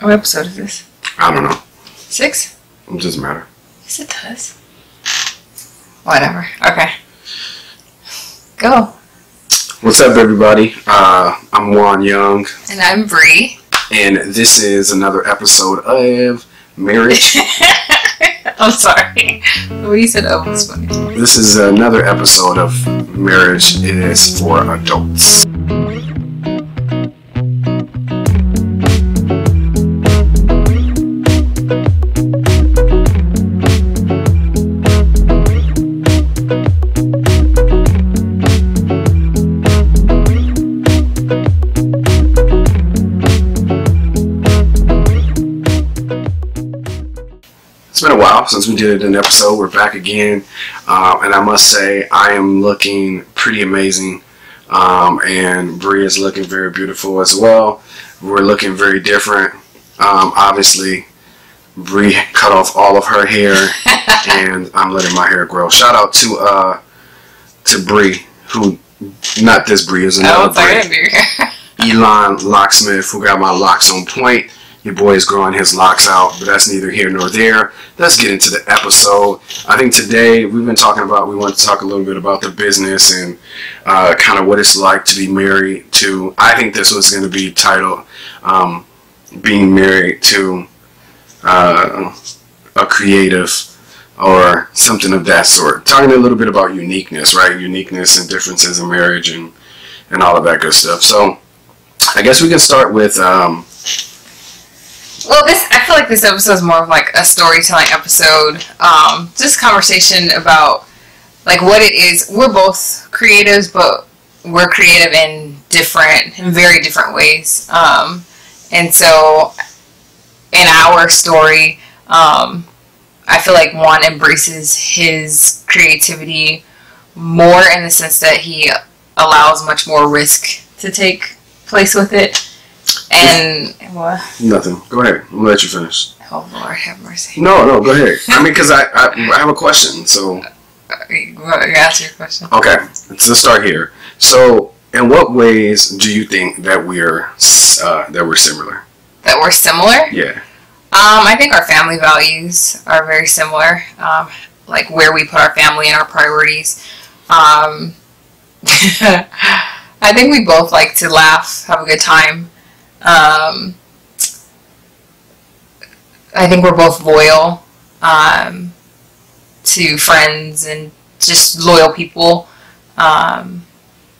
What episode is this? I don't know. Six? It doesn't matter. Yes, it does. Whatever. Okay. Go. What's up, everybody? Uh, I'm Juan Young, And I'm Bree. and this is another episode of Marriage. I'm sorry. Way you said oh was funny. this is another episode of Marriage is for Adults. Since we did an episode. We're back again, uh, and I must say I am looking pretty amazing, um, and Bree is looking very beautiful as well. We're looking very different. Um, obviously, Bree cut off all of her hair, and I'm letting my hair grow. Shout out to uh, to Bree, who not this Bree is Oh, another sorry. I Bree. didn't do your Elon Locksmith, who got my locks on point. Your boy is growing his locks out, but that's neither here nor there. Let's get into the episode. I think today we've been talking about, we want to talk a little bit about the business and uh, kind of what it's like to be married to. I think this was going to be titled um, Being Married to uh, a Creative or something of that sort. Talking a little bit about uniqueness, right? Uniqueness and differences in marriage and, and all of that good stuff. So, I guess we can start with um, Well, this I feel like this episode is more of like a storytelling episode. Um, just conversation about like what it is. We're both creatives, but we're creative in different, in very different ways. Um, and so, in our story, um, I feel like Juan embraces his creativity more in the sense that he allows much more risk to take place with it. And what? nothing. Go ahead. I'm gonna let you finish. Oh Lord, have mercy. No, no, go ahead. I mean, because I, I I have a question. So You ask your question. okay, let's let's start here. So, in what ways do you think that we're uh, that we're similar? That we're similar. Yeah. Um, I think our family values are very similar. Um, like where we put our family and our priorities. Um, I think we both like to laugh, have a good time. Um, I think we're both loyal um, to friends and just loyal people. Um,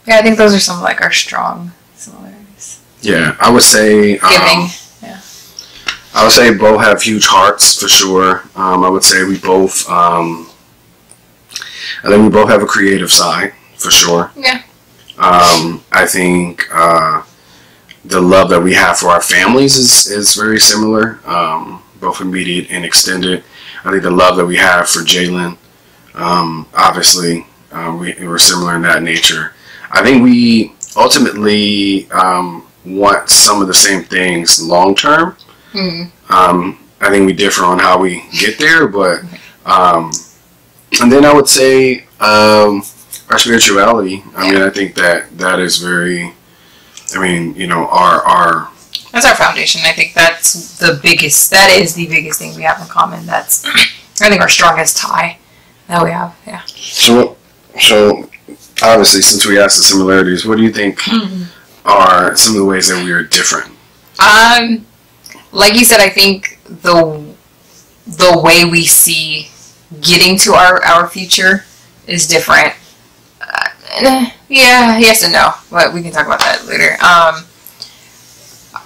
yeah, I think those are some of like our strong similarities. Yeah, I would say um, Giving. I would say both have huge hearts for sure. Um, I would say we both. Um, I think we both have a creative side for sure. Yeah. Um, I think uh, the love that we have for our families is, is very similar, um, both immediate and extended. I think the love that we have for Jalen, um, obviously, um, we, we're similar in that nature. I think we ultimately um, want some of the same things long term. Mhm. Um, I think we differ on how we get there, but um, and then I would say um, our spirituality. I mean, I think that that is very. I mean, you know, our our That's our foundation. I think that's the biggest. That is the biggest thing we have in common. That's I think our strongest tie that we have. Yeah. so so obviously since we asked the similarities, what do you think are some of the ways that we are different? Um, like you said, I think the the way we see getting to our our future is different. Yeah, yes and no, but we can talk about that later. Um,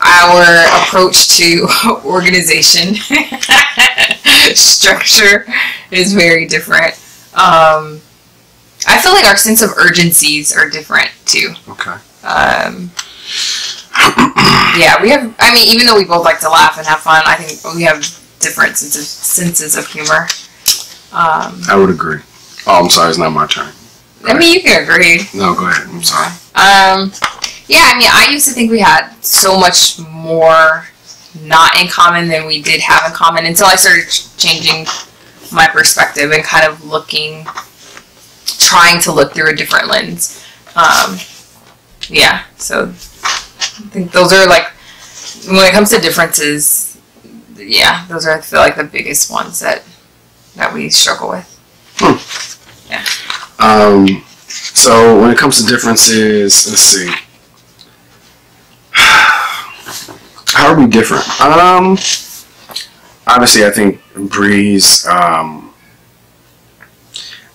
our approach to organization structure is very different. Um, I feel like our sense of urgencies are different too. Okay. Um, yeah, we have. I mean, even though we both like to laugh and have fun, I think we have different senses senses of humor. Um, I would agree. Oh, I'm sorry, it's not my turn. I mean, you can agree. No, go ahead. I'm sorry. Um, yeah, I mean, I used to think we had so much more not in common than we did have in common until I started ch- changing my perspective and kind of looking, trying to look through a different lens. Um, yeah, so I think those are like when it comes to differences, yeah, those are I feel like the biggest ones that that we struggle with. Um, so when it comes to differences, let's see. How are we different? Um, obviously, I think Bree's. Um,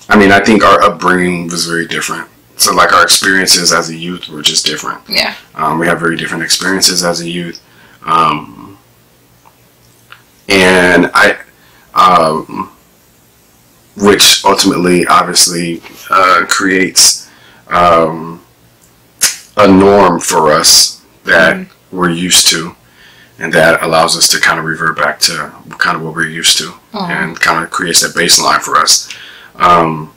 I mean, I think our upbringing was very different. So, like, our experiences as a youth were just different. Yeah. Um, we have very different experiences as a youth. Um, and I, um, which ultimately, obviously, uh, creates um, a norm for us that we're used to, and that allows us to kind of revert back to kind of what we're used to, Mhm. and kind of creates that baseline for us. Um,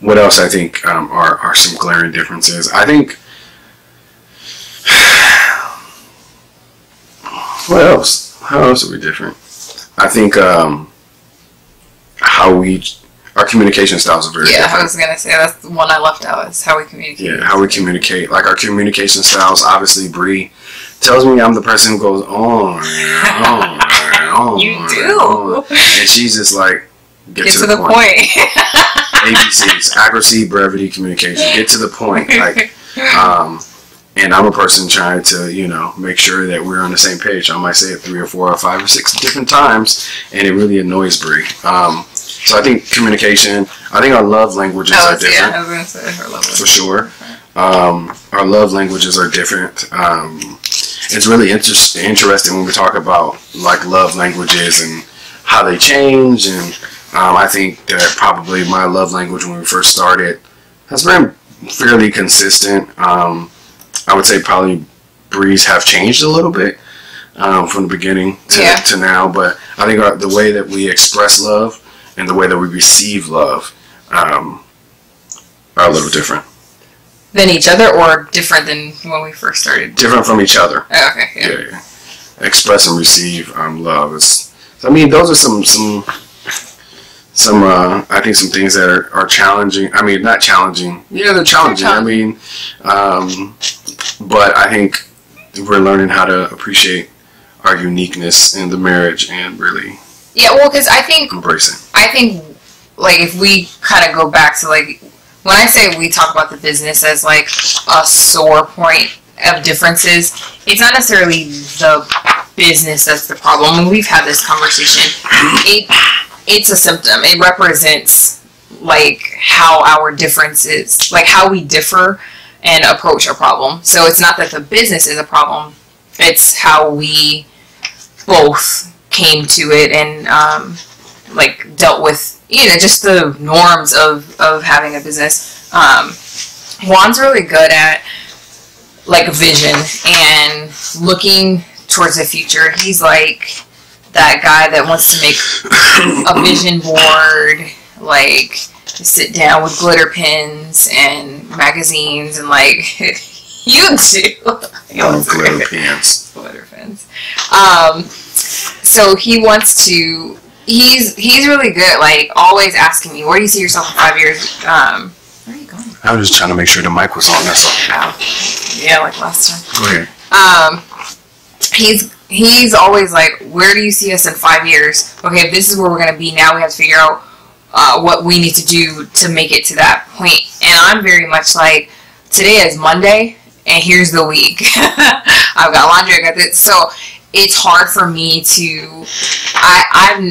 what else I think um, are are some glaring differences? I think. What else? How else are we different? I think um, how we our communication styles are very Yeah, I was gonna say that's the one I left out is how we communicate. Yeah, how we communicate, like our communication styles. Obviously, Bree tells me I'm the person who goes on and on and on. You and do. on. and she's just like, get, Get to the point. ABCs: accuracy, brevity, communication. Get to the point. Like, um, and I'm a person trying to, you know, make sure that we're on the same page. I might say it three or four or five or six different times, and it really annoys Bree. Um, so I think communication. I think our love languages I are different yeah, I was gonna say her level. for sure. Um, our love languages are different. Um, it's really inter- interesting when we talk about like love languages and how they change. And um, I think that probably my love language when we first started has been fairly consistent. Um, I would say probably Bree's have changed a little bit um, from the beginning to, Yeah. to now, but I think our, the way that we express love and the way that we receive love um, are a little different. Than each other or different than when we first started. different from each other. Oh, okay, yeah. Yeah, yeah. Express and receive um, love is. I mean, those are some some some. Uh, I think some things that are, are challenging. I mean, not challenging. Yeah, they're challenging. I mean, um, but I think we're learning how to appreciate our uniqueness in the marriage and really Yeah, well, because I think embrace it. I think like if we kind of go back to like when I say we talk about the business as like a sore point of differences, it's not necessarily the business that's the problem. When we've had this conversation, it it's a symptom. It represents like how our differences, like how we differ and approach a problem. So it's not that the business is a problem; it's how we both came to it and um, like dealt with you know just the norms of of having a business. Um juan's really good at like vision and looking towards the future. He's like that guy that wants to make a vision board like sit down with glitter pens and magazines and like you do. Oh, glitter pants. glitter pens. Um so he wants to he's he's really good like always asking me where do you see yourself in five years? Um where are you going? I was just trying to make sure the mic was on. That's all. oh, yeah like last time. Go ahead. um he's he's always like where do you see us in five years? Okay this is where we're going to be now. We have to figure out uh, what we need to do to make it to that point. And i'm very much like today is monday and here's the week. I've got laundry i got this. So it's hard for me to I, i've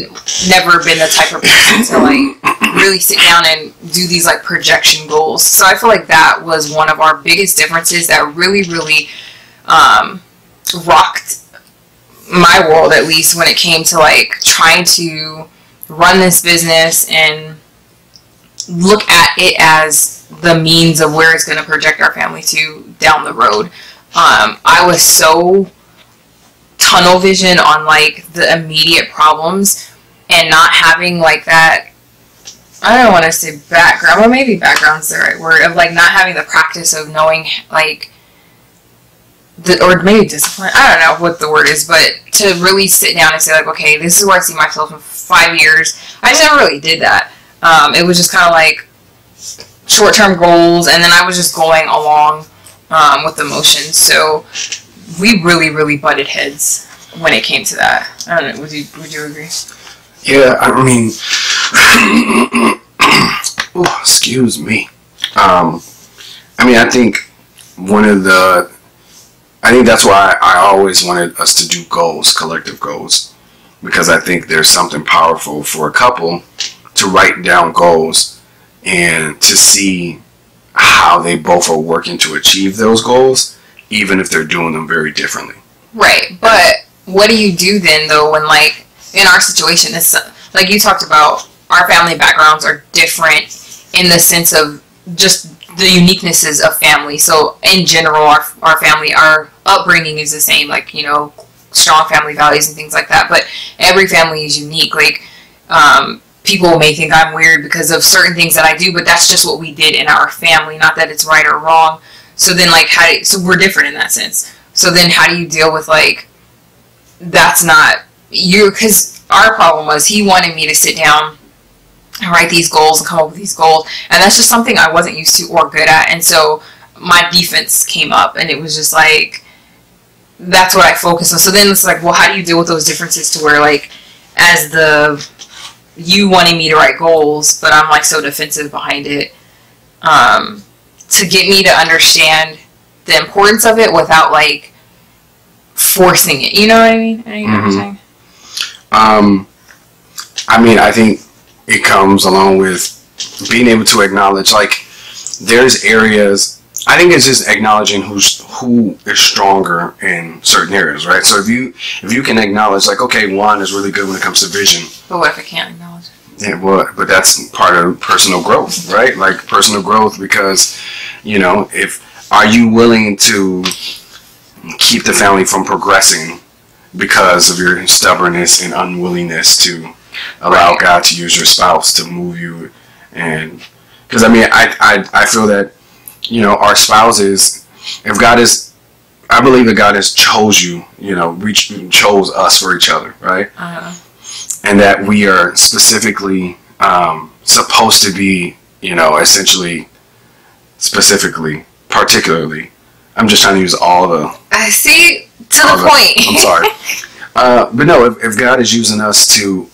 never been the type of person to like really sit down and do these like projection goals so i feel like that was one of our biggest differences that really really um, rocked my world at least when it came to like trying to run this business and look at it as the means of where it's going to project our family to down the road. Um, I was so tunnel vision on like the immediate problems and not having like that. I don't want to say background, but maybe background's the right word of like not having the practice of knowing like the, or maybe discipline. I don't know what the word is, but to really sit down and say like, okay, this is where I see myself in five years. I just never really did that. Um, it was just kind of like short term goals, and then I was just going along um, with the motions. So we really, really butted heads when it came to that. I don't know. Would you Would you agree? Yeah, I mean, oh, excuse me. Um, I mean, I think one of the, I think that's why I always wanted us to do goals, collective goals, because I think there's something powerful for a couple to write down goals and to see how they both are working to achieve those goals, even if they're doing them very differently. Right, but what do you do then though when like in our situation it's like you talked about our family backgrounds are different in the sense of just the uniquenesses of family. So in general, our, our family, our upbringing is the same, like, you know, strong family values and things like that. But every family is unique. Like, um, people may think I'm weird because of certain things that I do, but that's just what we did in our family. Not that it's right or wrong. So then, like, how do, so we're different in that sense. So then, how do you deal with like that's not you? Because our problem was he wanted me to sit down and write these goals and come up with these goals, and that's just something I wasn't used to or good at, and so my defense came up, and it was just like that's what I focused on. So then it's like, well, how do you deal with those differences to where like as the you wanting me to write goals, but I'm like so defensive behind it. Um, to get me to understand the importance of it without like forcing it. You know what I mean? You know mm-hmm. Um, I mean, I think it comes along with being able to acknowledge like there's areas. I think it's just acknowledging who's who is stronger in certain areas, right? So if you if you can acknowledge like, okay, one is really good when it comes to vision. But what if I can't acknowledge? Yeah, well, but that's part of personal growth, right? Like personal growth because, you know, if are you willing to keep the family from progressing because of your stubbornness and unwillingness to allow right. God to use your spouse to move you and because I mean I, I I feel that you know our spouses if God is I believe that God has chose you you know we chose us for each other right uh-huh. And that we are specifically um, supposed to be you know essentially specifically particularly. I'm just trying to use all the. I see to the, the point. I'm sorry, uh, but no. If, if, God is using us to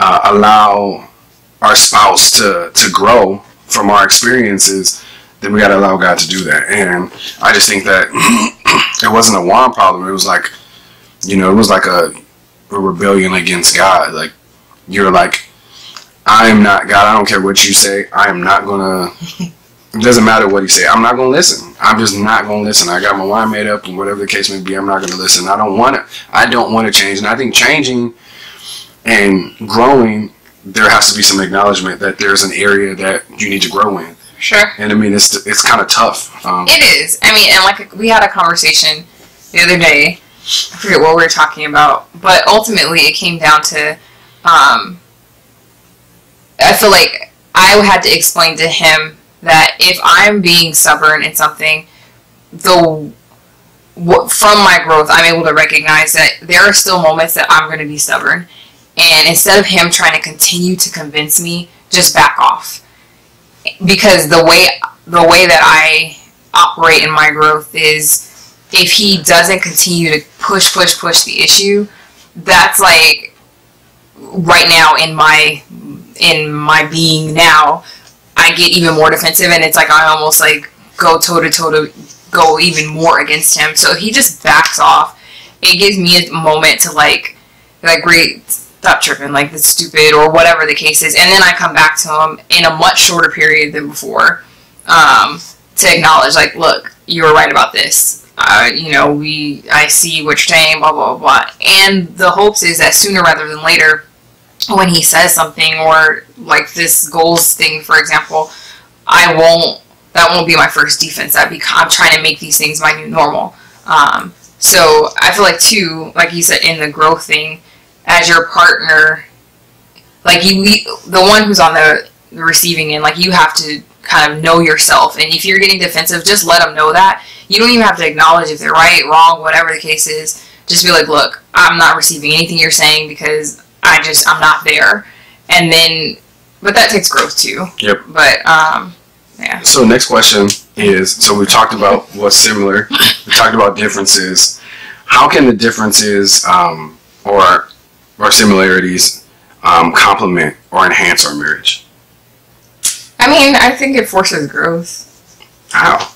uh, allow our spouse to to grow from our experiences, then we got to allow God to do that. And I just think that it wasn't a Juan problem. It was like, you know, it was like a, a rebellion against God. Like you're like, I am not God. I don't care what you say. I am not gonna It doesn't matter what he say. I'm not gonna listen. I'm just not gonna listen. I got my mind made up, and whatever the case may be, I'm not gonna listen. I don't want to. I don't want to change, and I think changing and growing, there has to be some acknowledgement that there's an area that you need to grow in. Sure. And I mean, it's it's kind of tough. Um, it is. I mean, and like we had a conversation the other day. I forget what we were talking about, but ultimately it came down to. Um, I feel like I had to explain to him that if I'm being stubborn in something, the from my growth, I'm able to recognize that there are still moments that I'm going to be stubborn, and instead of him trying to continue to convince me, just back off, because the way the way that I operate in my growth is if he doesn't continue to push push push the issue, that's like right now in my in my being now I get even more defensive, and it's like I almost like go toe to toe to go even more against him. So he just backs off. It gives me a moment to like, like, great, stop tripping, like that's stupid or whatever the case is, and then I come back to him in a much shorter period than before, um, to acknowledge like, look, you were right about this. Uh, you know, we, I see what you're saying, blah blah blah, and the hopes is that sooner rather than later when he says something or like this goals thing, for example, I won't. That won't be my first defense. That be I'm trying to make these things my new normal. Um, so I feel like too, like you said in the growth thing, as your partner, like you, the one who's on the receiving end, like you have to kind of know yourself. And if you're getting defensive, just let them know that. You don't even have to acknowledge if they're right, wrong, whatever the case is. Just be like, look, I'm not receiving anything you're saying because I just I'm not there. And then, but that takes growth too. Yep. But um, yeah. So next question is: so we talked about what's similar, we talked about differences. how can the differences um, or or similarities um, complement or enhance our marriage? I mean, I think it forces growth. How?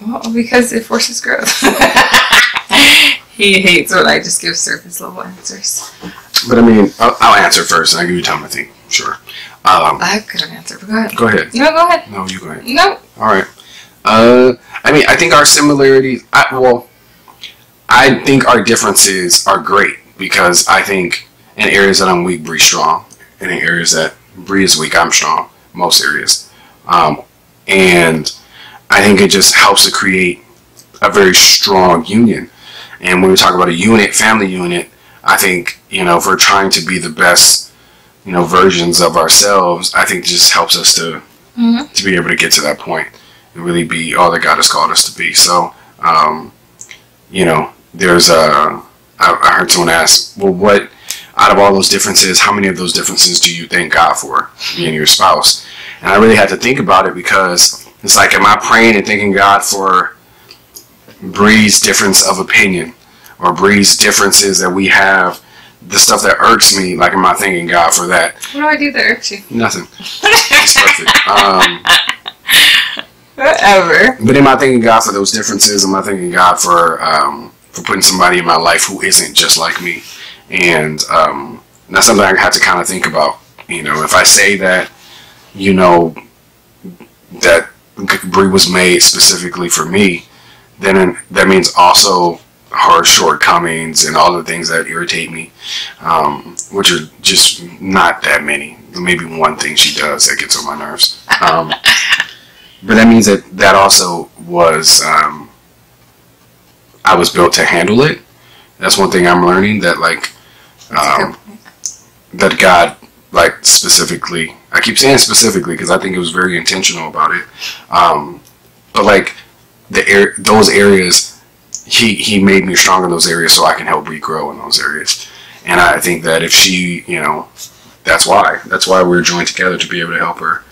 Well, because it forces growth. he hates when I just give surface level answers. But I mean, I'll, I'll answer first, and I give you time to think. Sure. Um, I couldn't answer, but go ahead. go ahead. No, go ahead. No, you go ahead. No. All right. Uh, I mean, I think our similarities. I, well, I think our differences are great because I think in areas that I'm weak, Bree's strong, and in areas that Bree is weak, I'm strong. Most areas, um, and I think it just helps to create a very strong union. And when we talk about a unit, family unit, I think you know if we're trying to be the best, you know, versions of ourselves, I think it just helps us to Mhm. to be able to get to that point and really be all that God has called us to be. So, um, you know, there's a. I, I heard someone ask, well, what out of all those differences, how many of those differences do you thank God for, you and your spouse? And I really had to think about it because it's like, am I praying and thanking God for Bree's difference of opinion or Bree's differences that we have, the stuff that irks me? Like, am I thanking God for that? What do I do there, actually? Nothing. Um, Whatever. But am I thanking God for those differences? Am I thanking God for um, for putting somebody in my life who isn't just like me? And um, that's something I had to kind of think about. You know, if I say that, you know, that Bree was made specifically for me, then that means also her shortcomings and all the things that irritate me, um, which are just not that many. Maybe one thing she does that gets on my nerves. Um, but that means that that also was um, I was built to handle it. That's one thing I'm learning that like um, that God like specifically. I keep saying specifically because I think it was very intentional about it. Um, but like the air, those areas, he he made me strong in those areas so I can help regrow in those areas. And I think that if she, you know, that's why that's why we're joined together to be able to help her.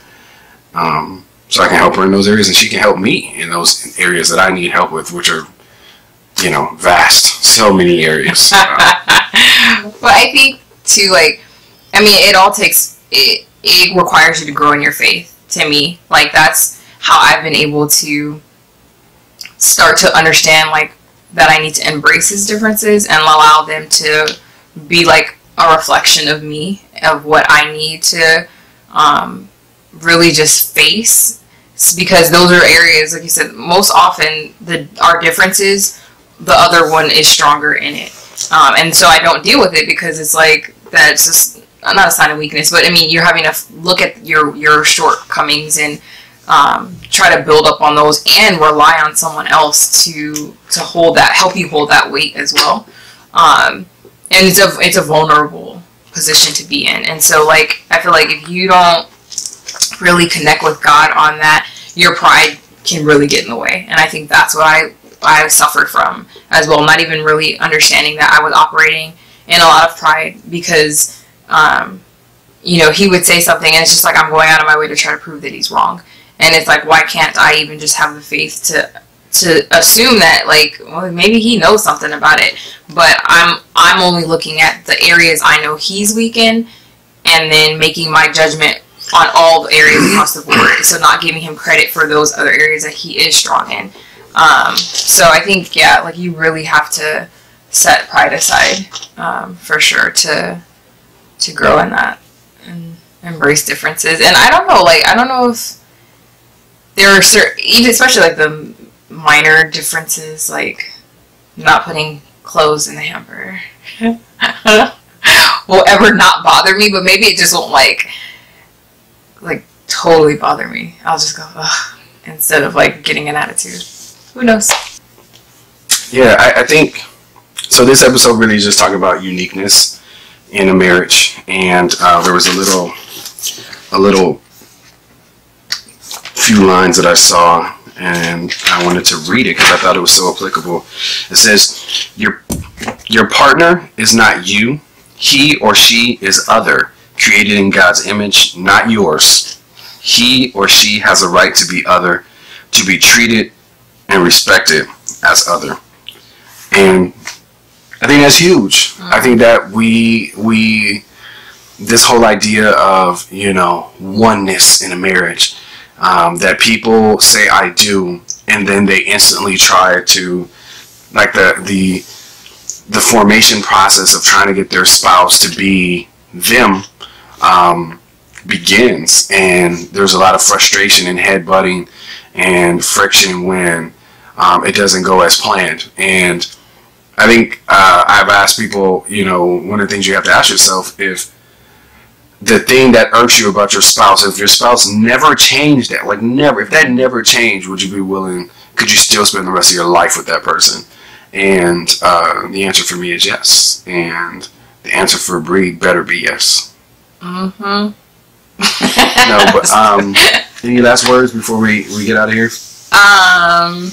Um, so I can help her in those areas, and she can help me in those areas that I need help with, which are, you know, vast, so many areas. Uh, but I think too, like, I mean, it all takes it. It requires you to grow in your faith. To me, like that's how I've been able to start to understand, like, that I need to embrace his differences and allow them to be like a reflection of me, of what I need to um, really just face. Because those are areas, like you said, most often the our differences, the other one is stronger in it. Um, and so I don't deal with it because it's like that's just not a sign of weakness, but I mean you're having to look at your your shortcomings and um, try to build up on those and rely on someone else to to hold that, help you hold that weight as well. Um, and it's a it's a vulnerable position to be in, and so like I feel like if you don't really connect with God on that, your pride can really get in the way, and I think that's what I I suffered from as well. Not even really understanding that I was operating in a lot of pride because, um, you know, he would say something and it's just like I'm going out of my way to try to prove that he's wrong. And it's like, why can't I even just have the faith to to assume that like well maybe he knows something about it but i'm i'm only looking at the areas i know he's weak in and then making my judgment on all the areas across the board so not giving him credit for those other areas that he is strong in um, so i think yeah like you really have to set pride aside um, for sure to to grow in that and embrace differences. And i don't know like i don't know if there are certain even especially like the minor differences like not putting clothes in the hamper will ever not bother me but maybe it just won't like like totally bother me. I'll just go Ugh, instead of like getting an attitude who knows yeah, I, I think so. This episode really is just talking about uniqueness in a marriage, and uh, there was a little, a little few lines that I saw, and I wanted to read it because I thought it was so applicable. It says, "Your your partner is not you; he or she is other, created in God's image, not yours. He or she has a right to be other, to be treated and respected as other." and I think that's huge. Mm-hmm. I think that we we this whole idea of you know oneness in a marriage um, that people say I do, and then they instantly try to like the the the formation process of trying to get their spouse to be them um, begins, and there's a lot of frustration and headbutting and friction when um, it doesn't go as planned. And I think uh, I've asked people, you know, one of the things you have to ask yourself if the thing that irks you about your spouse, if your spouse never changed that, like never, if that never changed, would you be willing? Could you still spend the rest of your life with that person? And uh, the answer for me is yes. And the answer for Bree better be yes. Mm-hmm. no, but um, any last words before we, we get out of here? Um,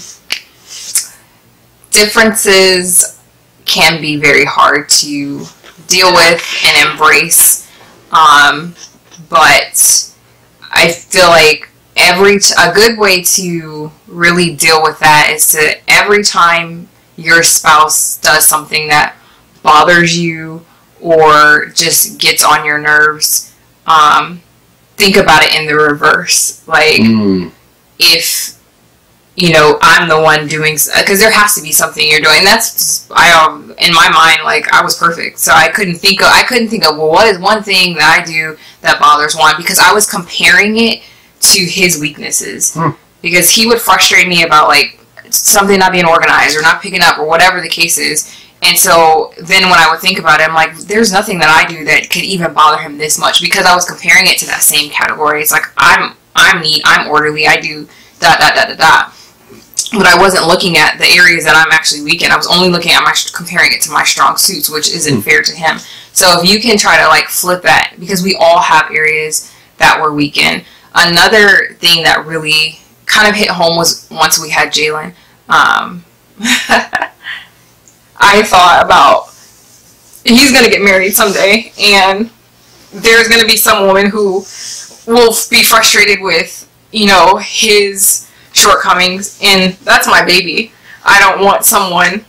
differences can be very hard to deal with and embrace. Um, but I feel like every t- a good way to really deal with that is to every time your spouse does something that bothers you or just gets on your nerves, um, think about it in the reverse. Like, mm. if you know I'm the one doing because there has to be something you're doing. That's just, I um, in my mind like I was perfect, so I couldn't think of I couldn't think of well what is one thing that I do that bothers Juan because I was comparing it to his weaknesses mm. because he would frustrate me about like something not being organized or not picking up or whatever the case is. And so then when I would think about it, I'm like, there's nothing that I do that could even bother him this much because I was comparing it to that same category. It's like I'm I'm neat, I'm orderly, I do da da da da da. But I wasn't looking at the areas that I'm actually weak in. I was only looking at my comparing it to my strong suits, which isn't mm. fair to him. So if you can try to like flip that, because we all have areas that we're weak in. Another thing that really kind of hit home was once we had Jalen. Um, I thought about he's going to get married someday, and there's going to be some woman who will be frustrated with, you know, his shortcomings, and that's my baby. I don't want someone,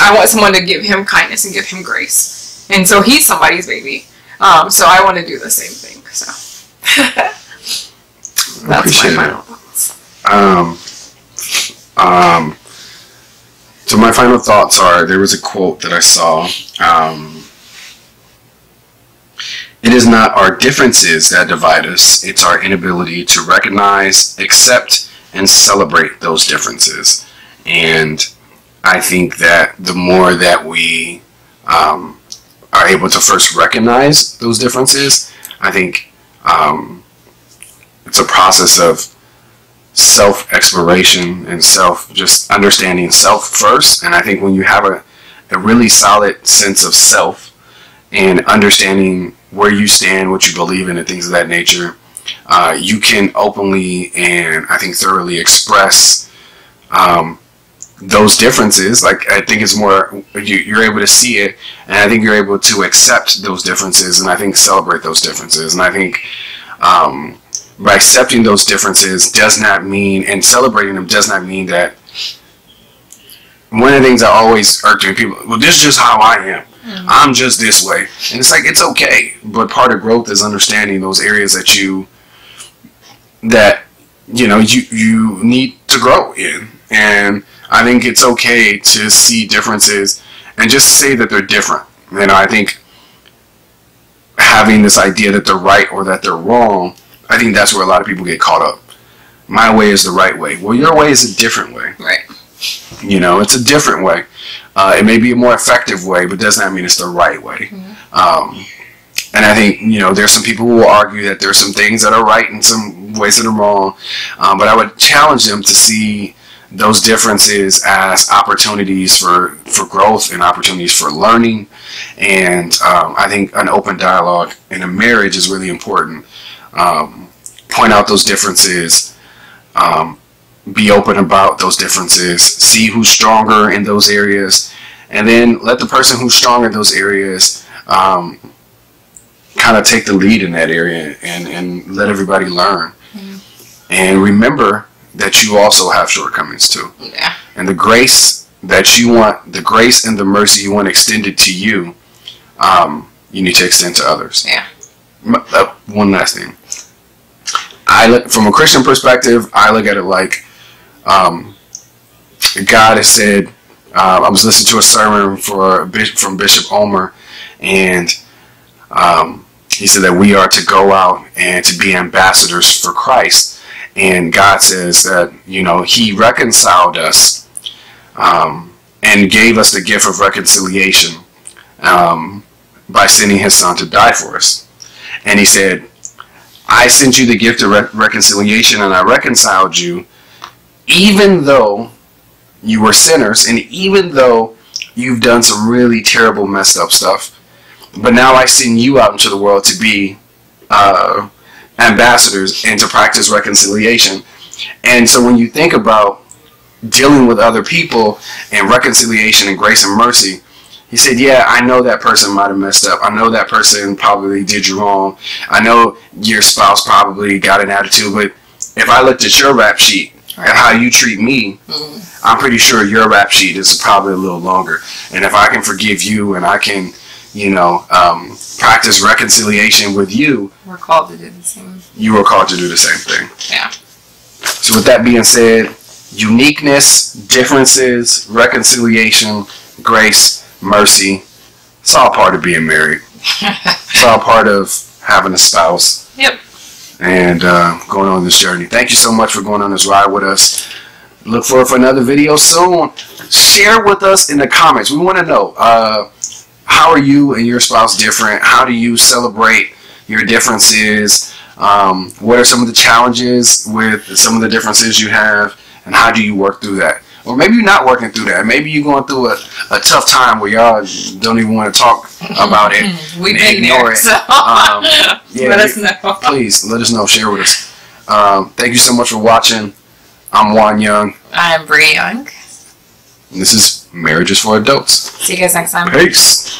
I want someone to give him kindness and give him grace. And so he's somebody's baby. Um, so I want to do the same thing. So that's my final thoughts. Um, um, so my final thoughts are: there was a quote that I saw. Um, it is not our differences that divide us; it's our inability to recognize, accept, and celebrate those differences. And I think that the more that we um, are able to first recognize those differences, I think um, it's a process of self exploration and self just understanding self first. And I think when you have a, a really solid sense of self and understanding where you stand, what you believe in, and things of that nature, uh, you can openly and I think thoroughly express um, those differences. Like I think it's more you, are able to see it, and I think you're able to accept those differences, and I think celebrate those differences, and I think. Um, by accepting those differences does not mean, and celebrating them does not mean that. One of the things I always to people, well, this is just how I am. Mm-hmm. I'm just this way, and it's like it's okay. But part of growth is understanding those areas that you that you know you you need to grow in, and I think it's okay to see differences and just say that they're different. You know, I think having this idea that they're right or that they're wrong I think that's where a lot of people get caught up. My way is the right way. Well, your way is a different way. Right. You know, it's a different way. Uh, it may be a more effective way, but does not mean it's the right way. Mm-hmm. Um, and I think you know there's some people who will argue that there's some things that are right and some ways that are wrong. Um, but I would challenge them to see those differences as opportunities for for growth and opportunities for learning. And um, I think an open dialogue in a marriage is really important um, point out those differences, um, be open about those differences, see who's stronger in those areas, and then let the person who's stronger in those areas um, kind of take the lead in that area and, and let everybody learn. Mm-hmm. And remember that you also have shortcomings too. Yeah. And the grace that you want, the grace and the mercy you want extended to you, um, you need to extend to others. Yeah. Uh, one last thing. I look from a Christian perspective. I look at it like um, God has said. Uh, I was listening to a sermon for from Bishop Omer, and um, he said that we are to go out and to be ambassadors for Christ. And God says that you know He reconciled us um, and gave us the gift of reconciliation um, by sending His Son to die for us. And He said, "I sent you the gift of re- reconciliation, and I reconciled you, even though you were sinners, and even though you've done some really terrible, messed up stuff." But now I send you out into the world to be uh, ambassadors and to practice reconciliation. And so when you think about dealing with other people and reconciliation and grace and mercy, he said, Yeah, I know that person might have messed up. I know that person probably did you wrong. I know your spouse probably got an attitude, but if I looked at your rap sheet and how you treat me, I'm pretty sure your rap sheet is probably a little longer. And if I can forgive you and I can, you know, um, practice reconciliation with you, We're called to do the same. you are called to do the same thing. Yeah. So, with that being said, uniqueness, differences, reconciliation, grace, mercy, it's all part of being married. It's all part of having a spouse Yep. and uh, going on this journey. Thank you so much for going on this ride with us. Look forward for another video soon. Share with us in the comments. We want to know uh, how are you and your spouse different? How do you celebrate your differences? Um, what are some of the challenges with some of the differences you have, and how do you work through that? Or maybe you're not working through that. Maybe you're going through a, a tough time where y'all don't even want to talk about it. We've been ignore there, it. so Um, yeah, let us know. please let us know. Share with us. Um, thank you so much for watching. I'm Juan Young, I'm Bree Young. this is Marriage is for Adults. See you guys next time. Peace.